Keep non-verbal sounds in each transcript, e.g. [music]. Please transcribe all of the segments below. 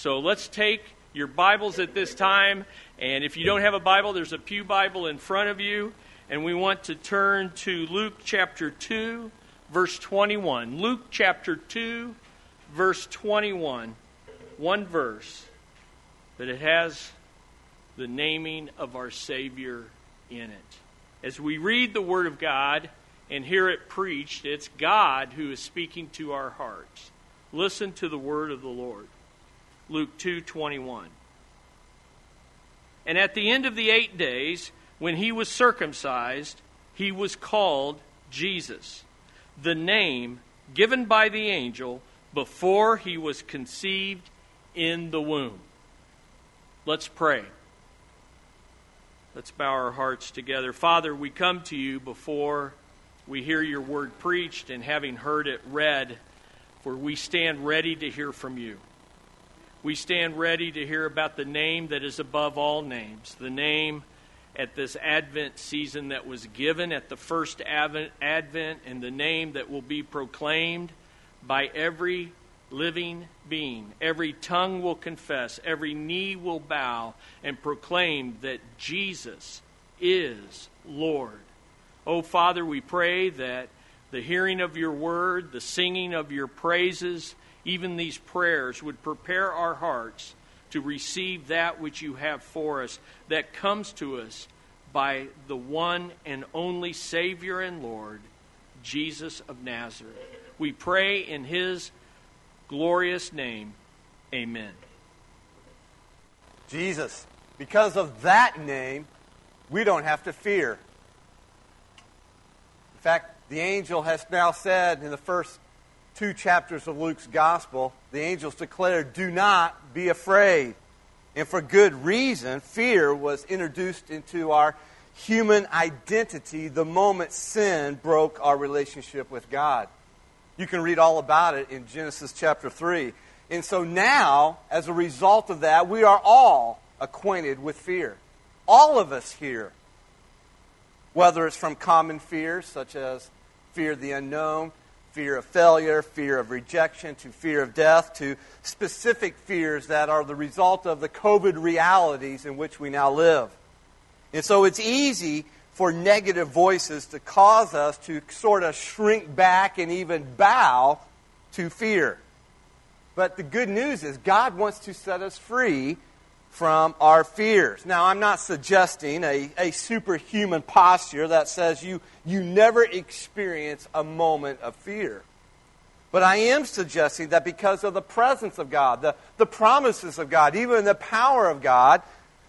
So let's take your Bibles at this time. And if you don't have a Bible, there's a Pew Bible in front of you. And we want to turn to Luke chapter 2, verse 21. Luke chapter 2, verse 21. One verse, but it has the naming of our Savior in it. As we read the Word of God and hear it preached, it's God who is speaking to our hearts. Listen to the word of the Lord. Luke 2:21. And at the end of the 8 days, when he was circumcised, he was called Jesus, the name given by the angel before he was conceived in the womb. Let's pray. Let's bow our hearts together. Father, we come to you before we hear your word preached and having heard it read, for we stand ready to hear from you. We stand ready to hear about the name that is above all names, the name at this Advent season that was given at the first Advent, and the name that will be proclaimed by every living being. Every tongue will confess, every knee will bow and proclaim that Jesus is Lord. Oh, Father, we pray that the hearing of your word, the singing of your praises, even these prayers would prepare our hearts to receive that which you have for us, that comes to us by the one and only Savior and Lord, Jesus of Nazareth. We pray in his glorious name. Amen. Jesus. Because of that name, we don't have to fear. In fact, the angel has now said in the first two chapters of Luke's gospel, the angels declared, Do not be afraid. And for good reason, fear was introduced into our human identity the moment sin broke our relationship with God. You can read all about it in Genesis chapter 3. And so now, as a result of that, we are all acquainted with fear. All of us here. Whether it's from common fears, such as fear of the unknown, fear of failure, fear of rejection, to fear of death, to specific fears that are the result of the COVID realities in which we now live. And so it's easy for negative voices to cause us to sort of shrink back and even bow to fear. But the good news is God wants to set us free from our fears. Now, I'm not suggesting a, a superhuman posture that says you, you never experience a moment of fear. But I am suggesting that because of the presence of God, the, the promises of God, even the power of God,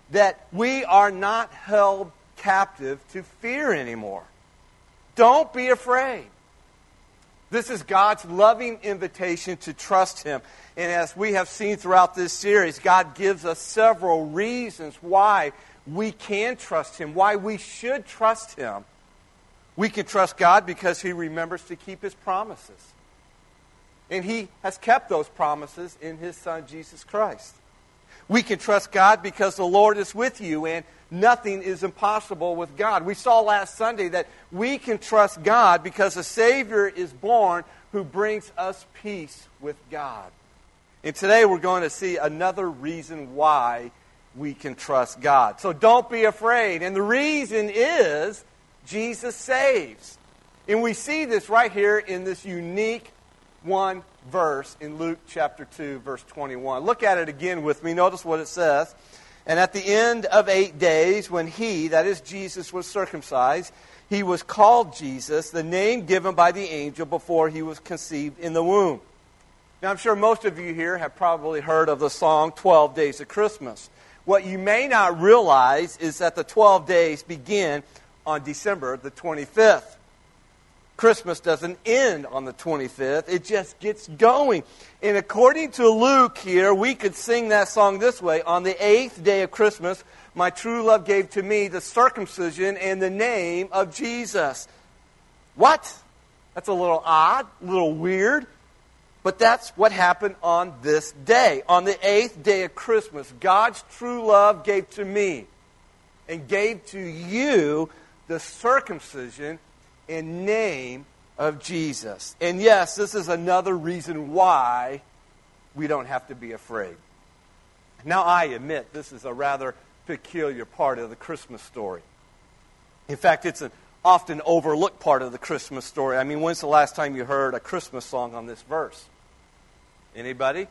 that we are not held captive to fear anymore. Don't be afraid. This is God's loving invitation to trust Him. And as we have seen throughout this series, God gives us several reasons why we can trust Him, why we should trust Him. We can trust God because He remembers to keep His promises. And He has kept those promises in His Son, Jesus Christ. We can trust God because the Lord is with you and nothing is impossible with God. We saw last Sunday that we can trust God because a Savior is born who brings us peace with God. And today we're going to see another reason why we can trust God. So don't be afraid. And the reason is Jesus saves. And we see this right here in this unique one verse in Luke chapter 2, verse 21. Look at it again with me. Notice what it says. And at the end of eight days, when he, that is Jesus, was circumcised, he was called Jesus, the name given by the angel before he was conceived in the womb. Now, I'm sure most of you here have probably heard of the song 12 Days of Christmas. What you may not realize is that the 12 days begin on December the 25th. Christmas doesn't end on the 25th, it just gets going. And according to Luke here, we could sing that song this way On the eighth day of Christmas, my true love gave to me the circumcision and the name of Jesus. What? That's a little odd, a little weird. But that's what happened on this day. On the eighth day of Christmas, God's true love gave to me and gave to you the circumcision and name of Jesus. And yes, this is another reason why we don't have to be afraid. Now, I admit this is a rather peculiar part of the Christmas story. In fact, it's an often overlooked part of the Christmas story. I mean, when's the last time you heard a Christmas song on this verse? Anybody?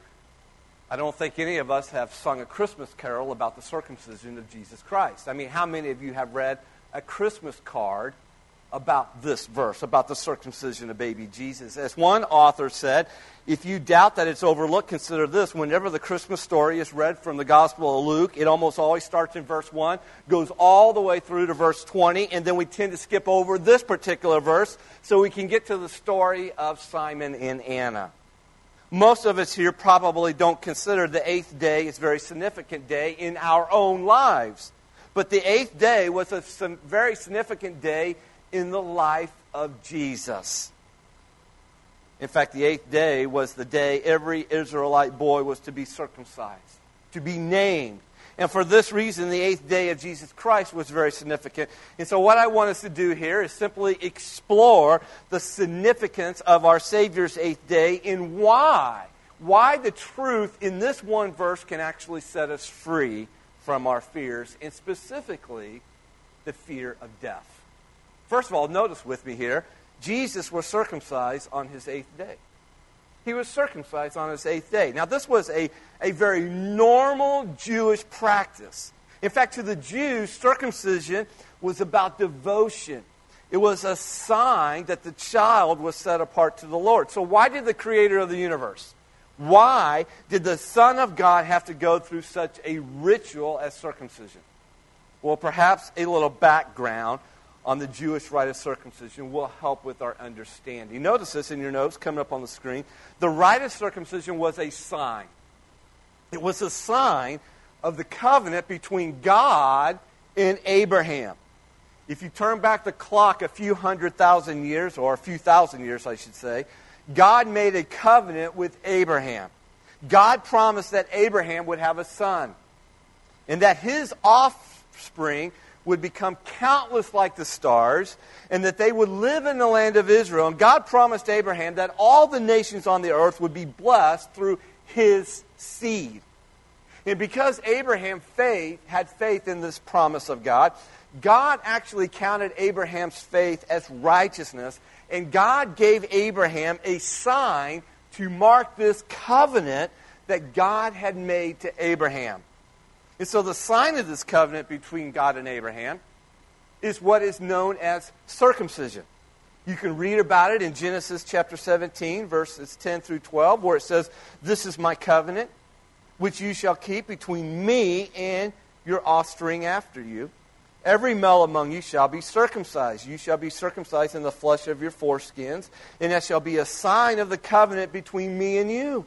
I don't think any of us have sung a Christmas carol about the circumcision of Jesus Christ. I mean, how many of you have read a Christmas card about this verse, about the circumcision of baby Jesus? As one author said, if you doubt that it's overlooked, consider this. Whenever the Christmas story is read from the Gospel of Luke, it almost always starts in verse 1, goes all the way through to verse 20, and then we tend to skip over this particular verse so we can get to the story of Simon and Anna. Most of us here probably don't consider the eighth day as a very significant day in our own lives. But the eighth day was a very significant day in the life of Jesus. In fact, the eighth day was the day every Israelite boy was to be circumcised, to be named, and for this reason, the eighth day of Jesus Christ was very significant. And so, what I want us to do here is simply explore the significance of our Savior's eighth day and why. Why the truth in this one verse can actually set us free from our fears, and specifically the fear of death. First of all, notice with me here Jesus was circumcised on his eighth day. He was circumcised on his eighth day. Now, this was a, a very normal Jewish practice. In fact, to the Jews, circumcision was about devotion. It was a sign that the child was set apart to the Lord. So, why did the creator of the universe, why did the Son of God have to go through such a ritual as circumcision? Well, perhaps a little background on the Jewish rite of circumcision will help with our understanding. Notice this in your notes coming up on the screen. The rite of circumcision was a sign. It was a sign of the covenant between God and Abraham. If you turn back the clock a few hundred thousand years, or a few thousand years, I should say, God made a covenant with Abraham. God promised that Abraham would have a son, and that his offspring would become countless like the stars, and that they would live in the land of Israel. And God promised Abraham that all the nations on the earth would be blessed through his seed. And because Abraham faith, had faith in this promise of God, God actually counted Abraham's faith as righteousness, and God gave Abraham a sign to mark this covenant that God had made to Abraham. And so the sign of this covenant between God and Abraham is what is known as circumcision. You can read about it in Genesis chapter 17, verses 10 through 12, where it says, This is my covenant, which you shall keep between me and your offspring after you. Every male among you shall be circumcised. You shall be circumcised in the flesh of your foreskins, and that shall be a sign of the covenant between me and you.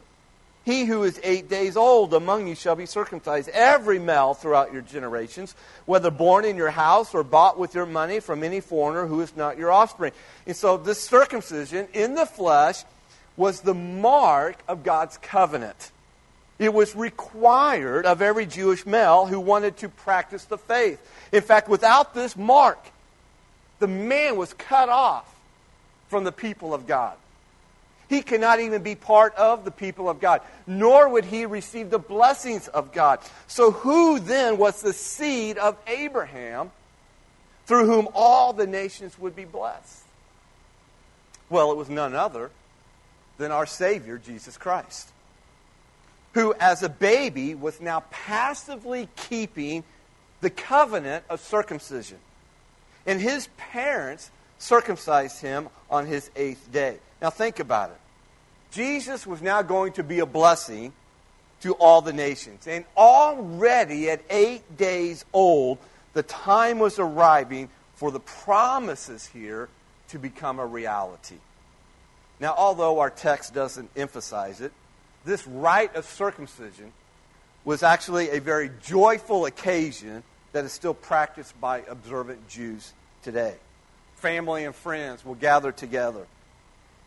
He who is eight days old among you shall be circumcised, every male throughout your generations, whether born in your house or bought with your money from any foreigner who is not your offspring. And so this circumcision in the flesh was the mark of God's covenant. It was required of every Jewish male who wanted to practice the faith. In fact, without this mark, the man was cut off from the people of God. He cannot even be part of the people of God, nor would he receive the blessings of God. So, who then was the seed of Abraham through whom all the nations would be blessed? Well, it was none other than our Savior, Jesus Christ, who, as a baby, was now passively keeping the covenant of circumcision. And his parents circumcised him on his eighth day. Now think about it. Jesus was now going to be a blessing to all the nations. And already at eight days old, the time was arriving for the promises here to become a reality. Now, although our text doesn't emphasize it, this rite of circumcision was actually a very joyful occasion that is still practiced by observant Jews today. Family and friends will gather together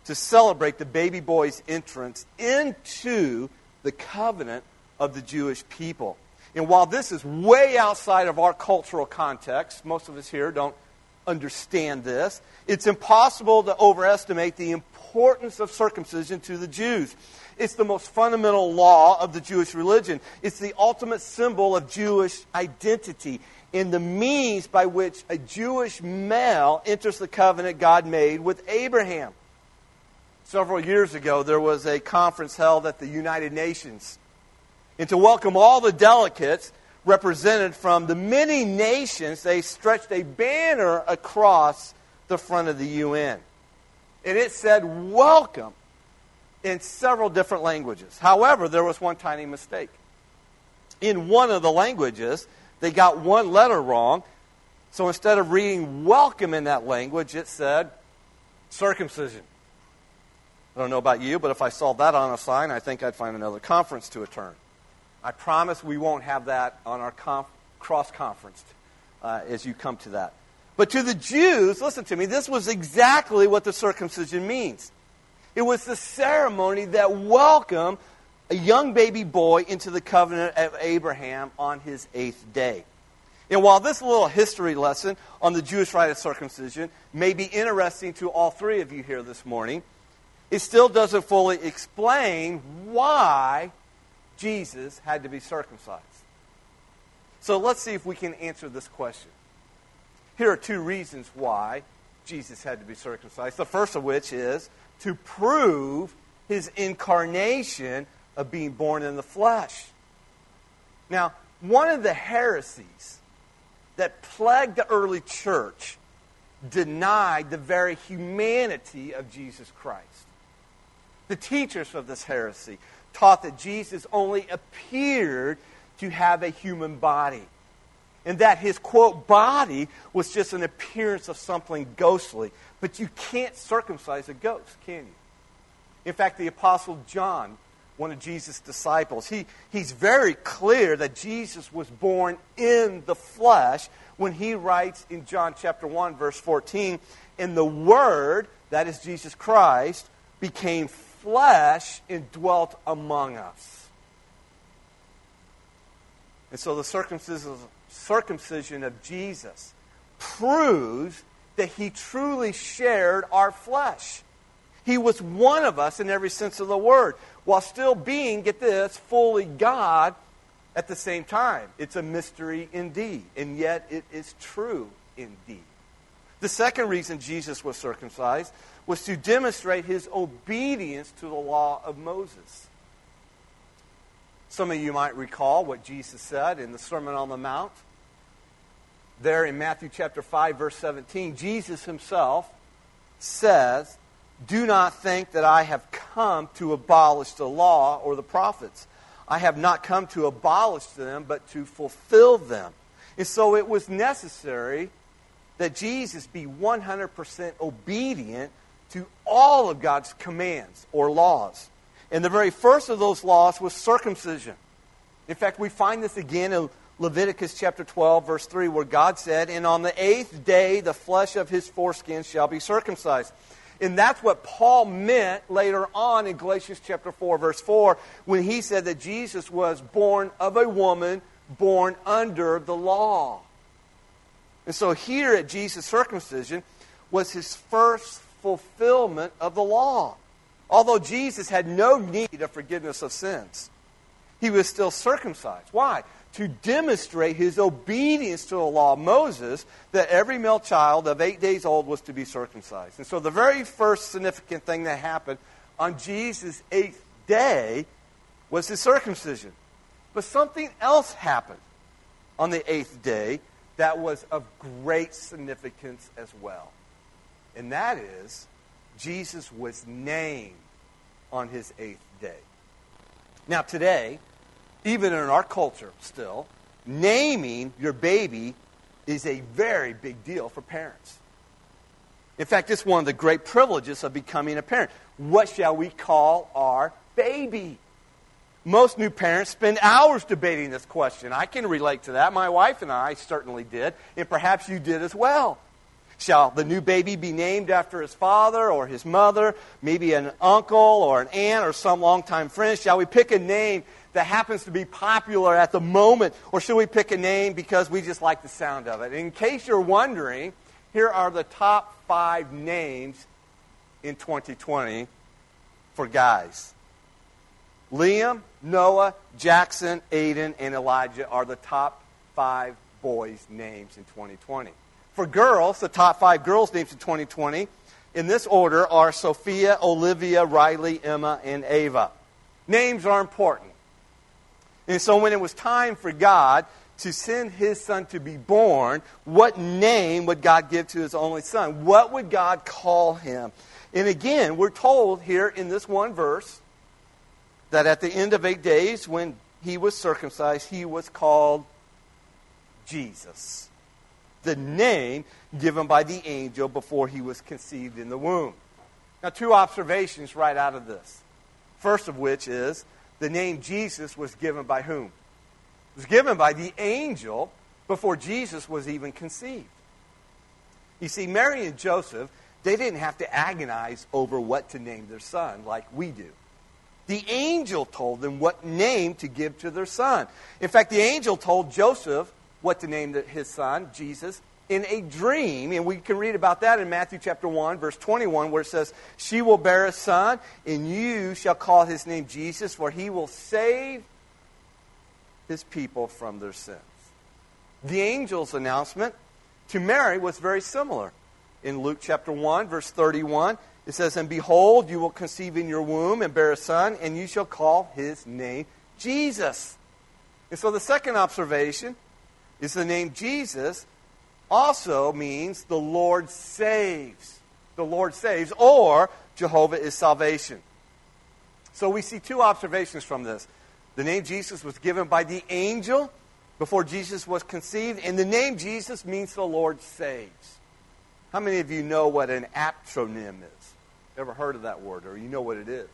to celebrate the baby boy's entrance into the covenant of the Jewish people. And while this is way outside of our cultural context, most of us here don't understand this, it's impossible to overestimate the importance of circumcision to the Jews. It's the most fundamental law of the Jewish religion. It's the ultimate symbol of Jewish identity in the means by which a Jewish male enters the covenant God made with Abraham. Several years ago, there was a conference held at the United Nations. And to welcome all the delegates represented from the many nations, they stretched a banner across the front of the UN. And it said, Welcome in several different languages. However, there was one tiny mistake. In one of the languages, they got one letter wrong. So instead of reading welcome in that language, it said circumcision. I don't know about you, but if I saw that on a sign, I think I'd find another conference to attend. I promise we won't have that on our conf- cross conference uh, as you come to that. But to the Jews, listen to me, this was exactly what the circumcision means. It was the ceremony that welcomed a young baby boy into the covenant of Abraham on his eighth day. And while this little history lesson on the Jewish rite of circumcision may be interesting to all three of you here this morning, it still doesn't fully explain why Jesus had to be circumcised. So let's see if we can answer this question. Here are two reasons why Jesus had to be circumcised. The first of which is to prove his incarnation of being born in the flesh. Now, one of the heresies that plagued the early church denied the very humanity of Jesus Christ. The teachers of this heresy taught that Jesus only appeared to have a human body. And that his, quote, body was just an appearance of something ghostly. But you can't circumcise a ghost, can you? In fact, the Apostle John, one of Jesus' disciples, he, he's very clear that Jesus was born in the flesh when he writes in John chapter 1, verse 14, And the Word, that is Jesus Christ, became flesh and dwelt among us. And so the circumcision, circumcision of Jesus proves that he truly shared our flesh. He was one of us in every sense of the word, while still being, get this, fully God at the same time. It's a mystery indeed, and yet it is true indeed. The second reason Jesus was circumcised was to demonstrate his obedience to the law of Moses. Some of you might recall what Jesus said in the Sermon on the Mount. There in Matthew chapter 5 verse 17, Jesus himself says, "Do not think that I have come to abolish the law or the prophets. I have not come to abolish them, but to fulfill them." And so it was necessary that Jesus be 100% obedient to all of God's commands or laws. And the very first of those laws was circumcision. In fact, we find this again in Leviticus chapter 12, verse 3, where God said, And on the eighth day the flesh of his foreskin shall be circumcised. And that's what Paul meant later on in Galatians chapter 4, verse 4, when he said that Jesus was born of a woman born under the law. And so here at Jesus' circumcision was his first fulfillment of the law. Although Jesus had no need of forgiveness of sins, he was still circumcised. Why? To demonstrate his obedience to the law of Moses that every male child of eight days old was to be circumcised. And so the very first significant thing that happened on Jesus' eighth day was his circumcision. But something else happened on the eighth day that was of great significance as well and that is Jesus was named on his eighth day. Now, today, even in our culture still, naming your baby is a very big deal for parents. In fact, it's one of the great privileges of becoming a parent. What shall we call our baby? Most new parents spend hours debating this question. I can relate to that. My wife and I certainly did, and perhaps you did as well. Shall the new baby be named after his father or his mother, maybe an uncle or an aunt or some longtime friend? Shall we pick a name that happens to be popular at the moment, or should we pick a name because we just like the sound of it? In case you're wondering, here are the top five names in 2020 for guys. Liam, Noah, Jackson, Aiden, and Elijah are the top five boys' names in 2020. For girls, the top five girls' names in 2020, in this order, are Sophia, Olivia, Riley, Emma, and Ava. Names are important. And so when it was time for God to send his son to be born, what name would God give to his only son? What would God call him? And again, we're told here in this one verse that at the end of eight days, when he was circumcised, he was called Jesus, the name given by the angel before he was conceived in the womb. Now, two observations right out of this. First of which is the name Jesus was given by whom? It was given by the angel before Jesus was even conceived. You see, Mary and Joseph, they didn't have to agonize over what to name their son like we do. The angel told them what name to give to their son. In fact, the angel told Joseph what to name his son, Jesus, in a dream. And we can read about that in Matthew chapter 1, verse 21, where it says, She will bear a son, and you shall call his name Jesus, for he will save his people from their sins. The angel's announcement to Mary was very similar. In Luke chapter 1, verse 31, it says, And behold, you will conceive in your womb and bear a son, and you shall call his name Jesus. And so the second observation is the name Jesus also means the Lord saves. The Lord saves, or Jehovah is salvation. So we see two observations from this. The name Jesus was given by the angel before Jesus was conceived, and the name Jesus means the Lord saves. How many of you know what an aptronym is? Ever heard of that word, or you know what it is?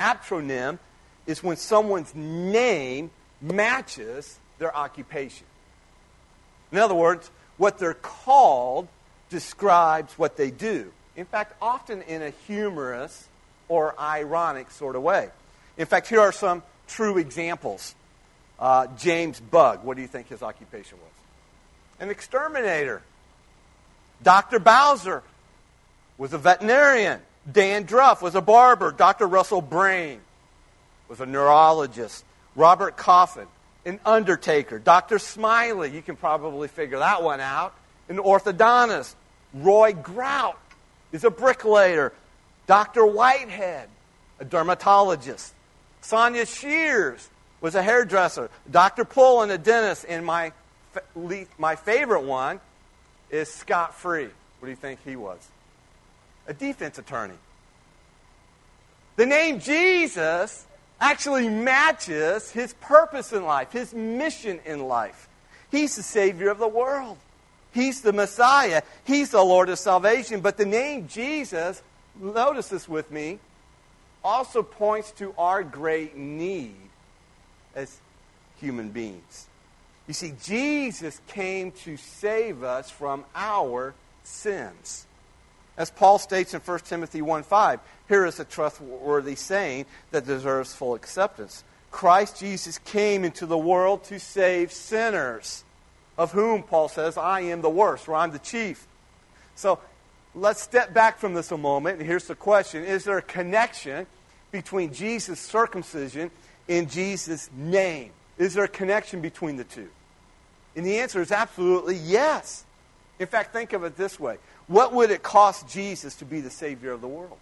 Aptronym is when someone's name matches their occupation. In other words, what they're called describes what they do. In fact, often in a humorous or ironic sort of way. In fact, here are some true examples. Uh, James Bug, what do you think his occupation was? An exterminator. Dr. Bowser was a veterinarian. Dan Druff was a barber. Dr. Russell Brain was a neurologist. Robert Coffin, an undertaker. Dr. Smiley, you can probably figure that one out, an orthodontist. Roy Grout is a bricklayer. Dr. Whitehead, a dermatologist. Sonia Shears was a hairdresser. Dr. Pullen, a dentist. And my, my favorite one is Scott Free. What do you think he was? a defense attorney. The name Jesus actually matches his purpose in life, his mission in life. He's the Savior of the world. He's the Messiah. He's the Lord of salvation. But the name Jesus, notice this with me, also points to our great need as human beings. You see, Jesus came to save us from our sins. As Paul states in 1 Timothy 1:5, here is a trustworthy saying that deserves full acceptance. Christ Jesus came into the world to save sinners, of whom Paul says, I am the worst, or I'm the chief. So let's step back from this a moment, and here's the question Is there a connection between Jesus' circumcision and Jesus' name? Is there a connection between the two? And the answer is absolutely yes. In fact, think of it this way what would it cost Jesus to be the Savior of the world?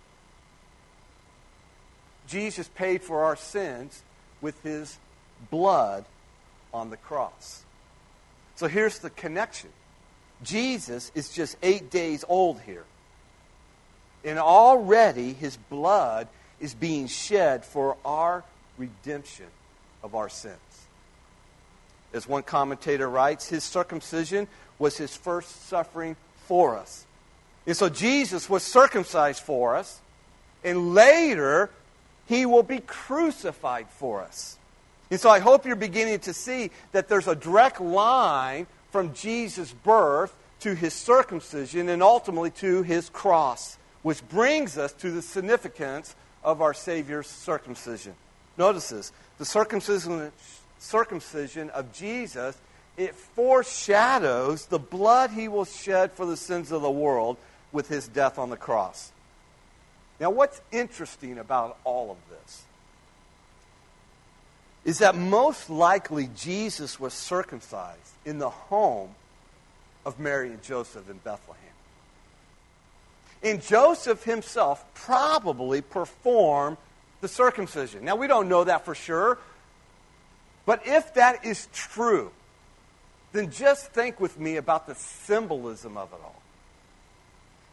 Jesus paid for our sins with his blood on the cross. So here's the connection Jesus is just eight days old here. And already his blood is being shed for our redemption of our sins. As one commentator writes, his circumcision was his first suffering for us. And so Jesus was circumcised for us, and later he will be crucified for us. And so I hope you're beginning to see that there's a direct line from Jesus' birth to his circumcision and ultimately to his cross, which brings us to the significance of our Savior's circumcision. Notice this the circumcision, circumcision of Jesus, it foreshadows the blood he will shed for the sins of the world with his death on the cross. Now, what's interesting about all of this is that most likely Jesus was circumcised in the home of Mary and Joseph in Bethlehem. And Joseph himself probably performed the circumcision. Now, we don't know that for sure, but if that is true, then just think with me about the symbolism of it all.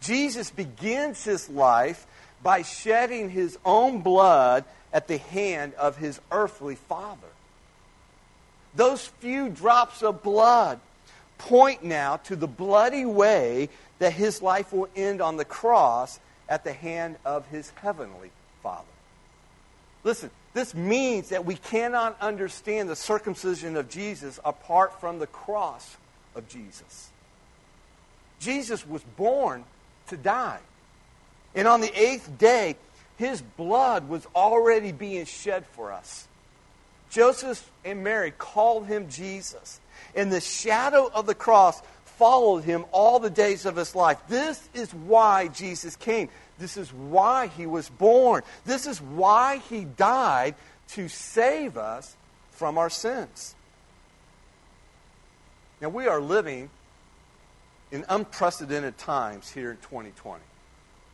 Jesus begins his life by shedding his own blood at the hand of his earthly father. Those few drops of blood point now to the bloody way that his life will end on the cross at the hand of his heavenly Father. Listen, this means that we cannot understand the circumcision of Jesus apart from the cross of Jesus. Jesus was born to die. And on the eighth day, his blood was already being shed for us. Joseph and Mary called him Jesus. And the shadow of the cross followed him all the days of his life. This is why Jesus came. This is why he was born. This is why he died to save us from our sins. Now, we are living in unprecedented times here in 2020.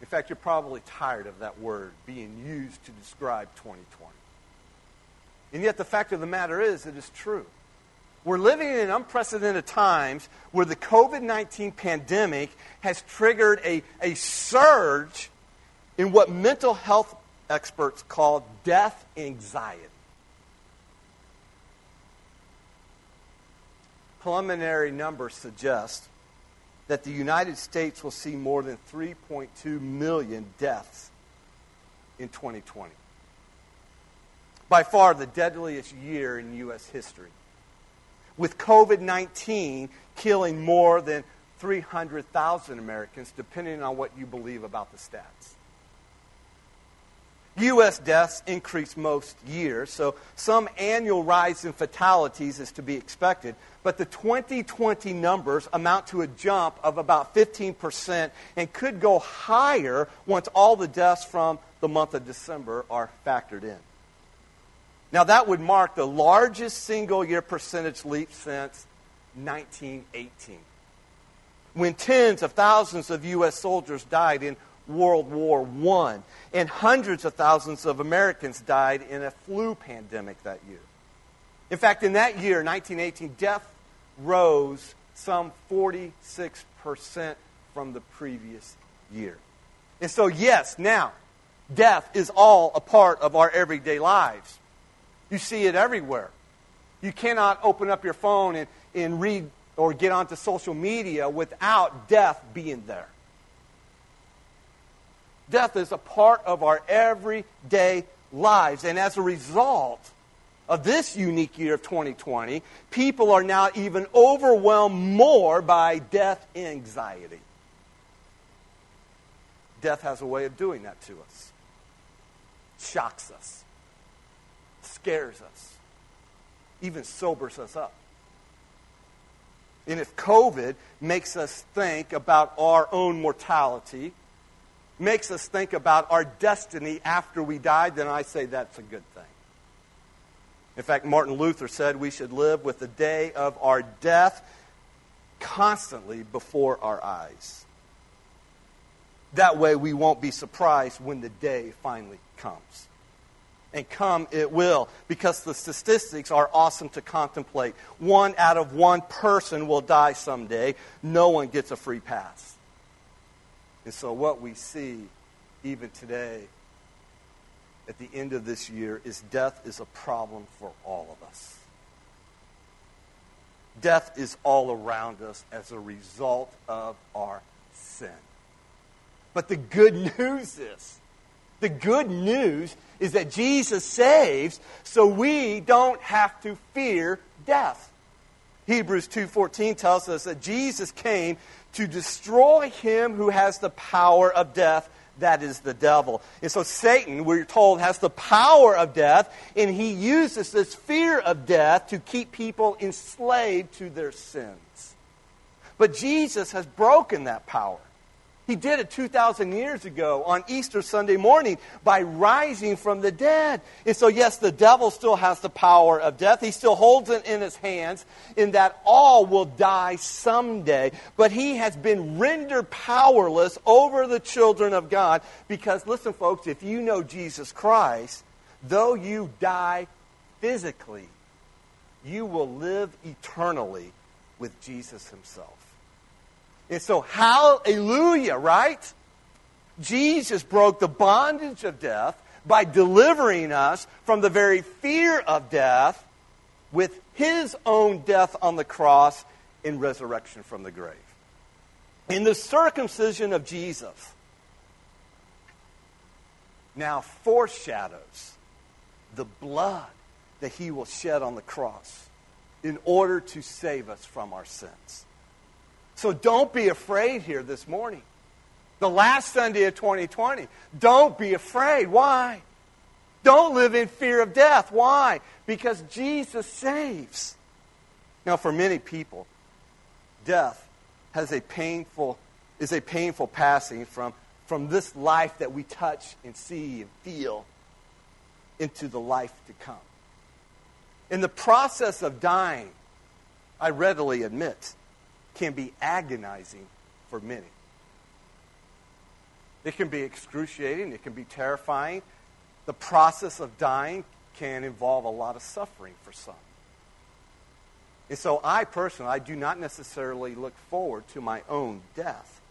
In fact, you're probably tired of that word being used to describe 2020. And yet, the fact of the matter is, it is true. We're living in unprecedented times where the COVID 19 pandemic has triggered a, a surge in what mental health experts call death anxiety. Preliminary numbers suggest that the United States will see more than 3.2 million deaths in 2020. By far the deadliest year in U.S. history. With COVID 19 killing more than 300,000 Americans, depending on what you believe about the stats. U.S. deaths increase most years, so some annual rise in fatalities is to be expected. But the 2020 numbers amount to a jump of about 15% and could go higher once all the deaths from the month of December are factored in. Now, that would mark the largest single year percentage leap since 1918, when tens of thousands of U.S. soldiers died in World War I, and hundreds of thousands of Americans died in a flu pandemic that year. In fact, in that year, 1918, death rose some 46% from the previous year. And so, yes, now, death is all a part of our everyday lives. You see it everywhere. You cannot open up your phone and, and read or get onto social media without death being there. Death is a part of our everyday lives. And as a result of this unique year of 2020, people are now even overwhelmed more by death anxiety. Death has a way of doing that to us. Shocks us, scares us, even sobers us up. And if COVID makes us think about our own mortality, makes us think about our destiny after we die, then I say that's a good thing. In fact, Martin Luther said we should live with the day of our death constantly before our eyes. That way we won't be surprised when the day finally comes. And come it will, because the statistics are awesome to contemplate. One out of one person will die someday. No one gets a free pass. And so, what we see even today at the end of this year is death is a problem for all of us. Death is all around us as a result of our sin. But the good [laughs] news is, the good news is that Jesus saves so we don't have to fear death. Hebrews 2:14 tells us that Jesus came to destroy him who has the power of death, that is the devil. And so Satan, we're told, has the power of death, and he uses this fear of death to keep people enslaved to their sins. But Jesus has broken that power. He did it 2,000 years ago on Easter Sunday morning by rising from the dead. And so, yes, the devil still has the power of death. He still holds it in his hands, in that all will die someday. But he has been rendered powerless over the children of God because, listen, folks, if you know Jesus Christ, though you die physically, you will live eternally with Jesus himself. And so, hallelujah, right? Jesus broke the bondage of death by delivering us from the very fear of death with his own death on the cross in resurrection from the grave. In the circumcision of Jesus, now foreshadows the blood that he will shed on the cross in order to save us from our sins. So don't be afraid here this morning. The last Sunday of 2020. Don't be afraid. Why? Don't live in fear of death. Why? Because Jesus saves. Now, for many people, death has a painful, is a painful passing from, from this life that we touch and see and feel into the life to come. In the process of dying, I readily admit, can be agonizing for many. It can be excruciating, it can be terrifying. The process of dying can involve a lot of suffering for some. And so I personally, I do not necessarily look forward to my own death,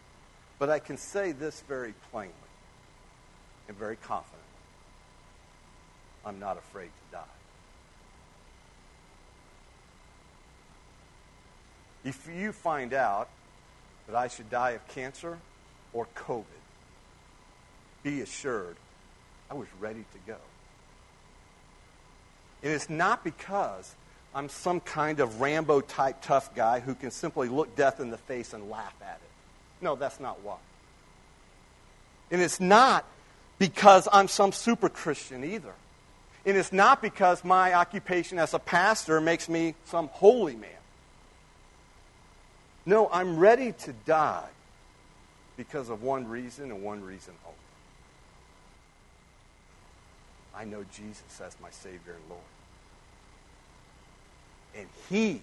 but I can say this very plainly and very confidently. I'm not afraid to die. If you find out that I should die of cancer or COVID, be assured I was ready to go. And it's not because I'm some kind of Rambo type tough guy who can simply look death in the face and laugh at it. No, that's not why. And it's not because I'm some super Christian either. And it's not because my occupation as a pastor makes me some holy man. No, I'm ready to die because of one reason and one reason only. I know Jesus as my Savior and Lord. And He,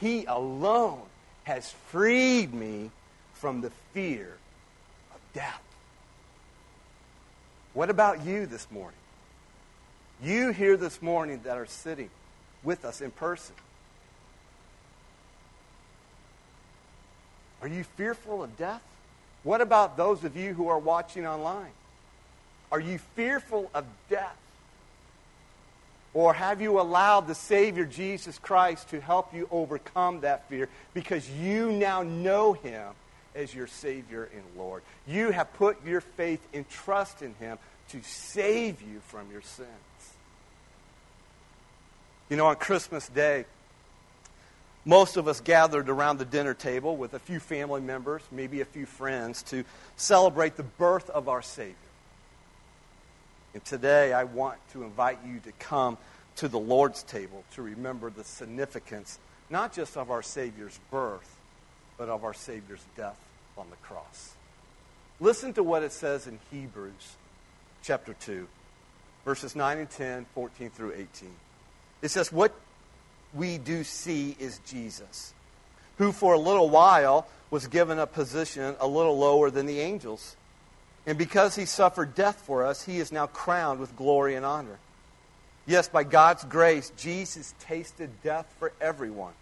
He alone has freed me from the fear of death. What about you this morning? You here this morning that are sitting with us in person. Are you fearful of death? What about those of you who are watching online? Are you fearful of death? Or have you allowed the Savior Jesus Christ to help you overcome that fear because you now know Him as your Savior and Lord? You have put your faith and trust in Him to save you from your sins. You know, on Christmas Day, most of us gathered around the dinner table with a few family members, maybe a few friends, to celebrate the birth of our Savior. And today I want to invite you to come to the Lord's table to remember the significance not just of our Savior's birth, but of our Savior's death on the cross. Listen to what it says in Hebrews chapter 2, verses 9 and 10, 14 through 18. It says, What we do see is Jesus, who for a little while was given a position a little lower than the angels. And because he suffered death for us, he is now crowned with glory and honor. Yes, by God's grace, Jesus tasted death for everyone.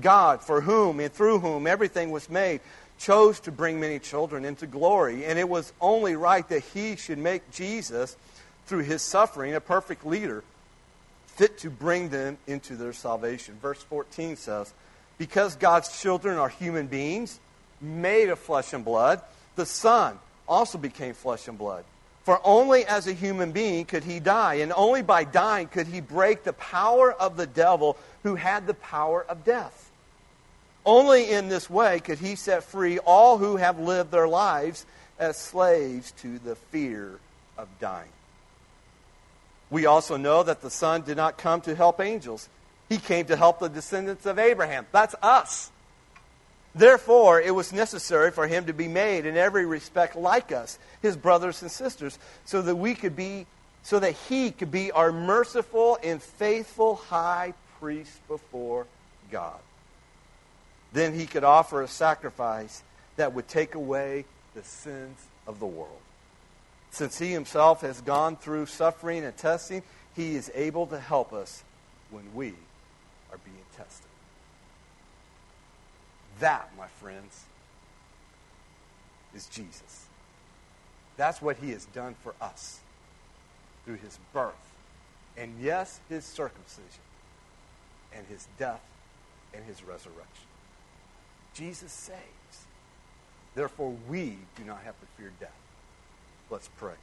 God, for whom and through whom everything was made, chose to bring many children into glory. And it was only right that he should make Jesus, through his suffering, a perfect leader fit to bring them into their salvation. Verse 14 says, Because God's children are human beings, made of flesh and blood, the Son also became flesh and blood. For only as a human being could he die, and only by dying could he break the power of the devil who had the power of death. Only in this way could he set free all who have lived their lives as slaves to the fear of dying. We also know that the Son did not come to help angels, He came to help the descendants of Abraham. That's us. Therefore, it was necessary for him to be made in every respect like us, his brothers and sisters, so that we could be so that he could be our merciful and faithful high priest before God. Then he could offer a sacrifice that would take away the sins of the world. Since he himself has gone through suffering and testing, he is able to help us when we are being tested. That, my friends, is Jesus. That's what he has done for us through his birth. And yes, his circumcision and his death and his resurrection. Jesus saves. Therefore, we do not have to fear death. Let's pray.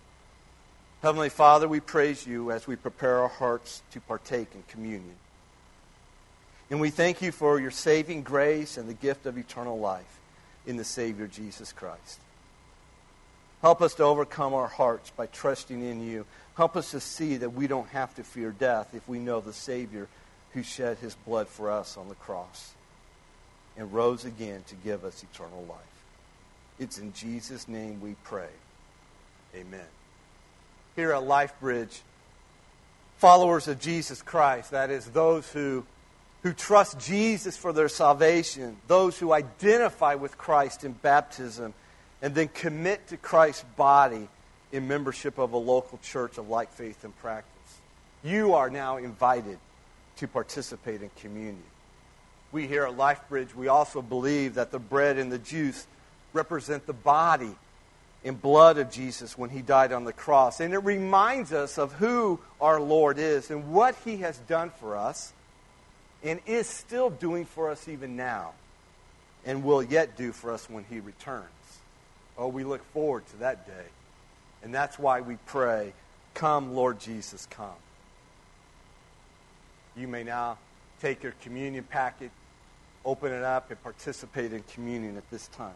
Heavenly Father, we praise you as we prepare our hearts to partake in communion. And we thank you for your saving grace and the gift of eternal life in the Savior Jesus Christ. Help us to overcome our hearts by trusting in you. Help us to see that we don't have to fear death if we know the Savior who shed his blood for us on the cross and rose again to give us eternal life. It's in Jesus' name we pray. Amen. Here at LifeBridge, followers of Jesus Christ, that is, those who who trust Jesus for their salvation, those who identify with Christ in baptism, and then commit to Christ's body in membership of a local church of like faith and practice. You are now invited to participate in communion. We here at LifeBridge, we also believe that the bread and the juice represent the body and blood of Jesus when he died on the cross. And it reminds us of who our Lord is and what he has done for us and is still doing for us even now and will yet do for us when he returns. Oh, we look forward to that day. And that's why we pray, Come, Lord Jesus, come. You may now take your communion packet, open it up, and participate in communion at this time.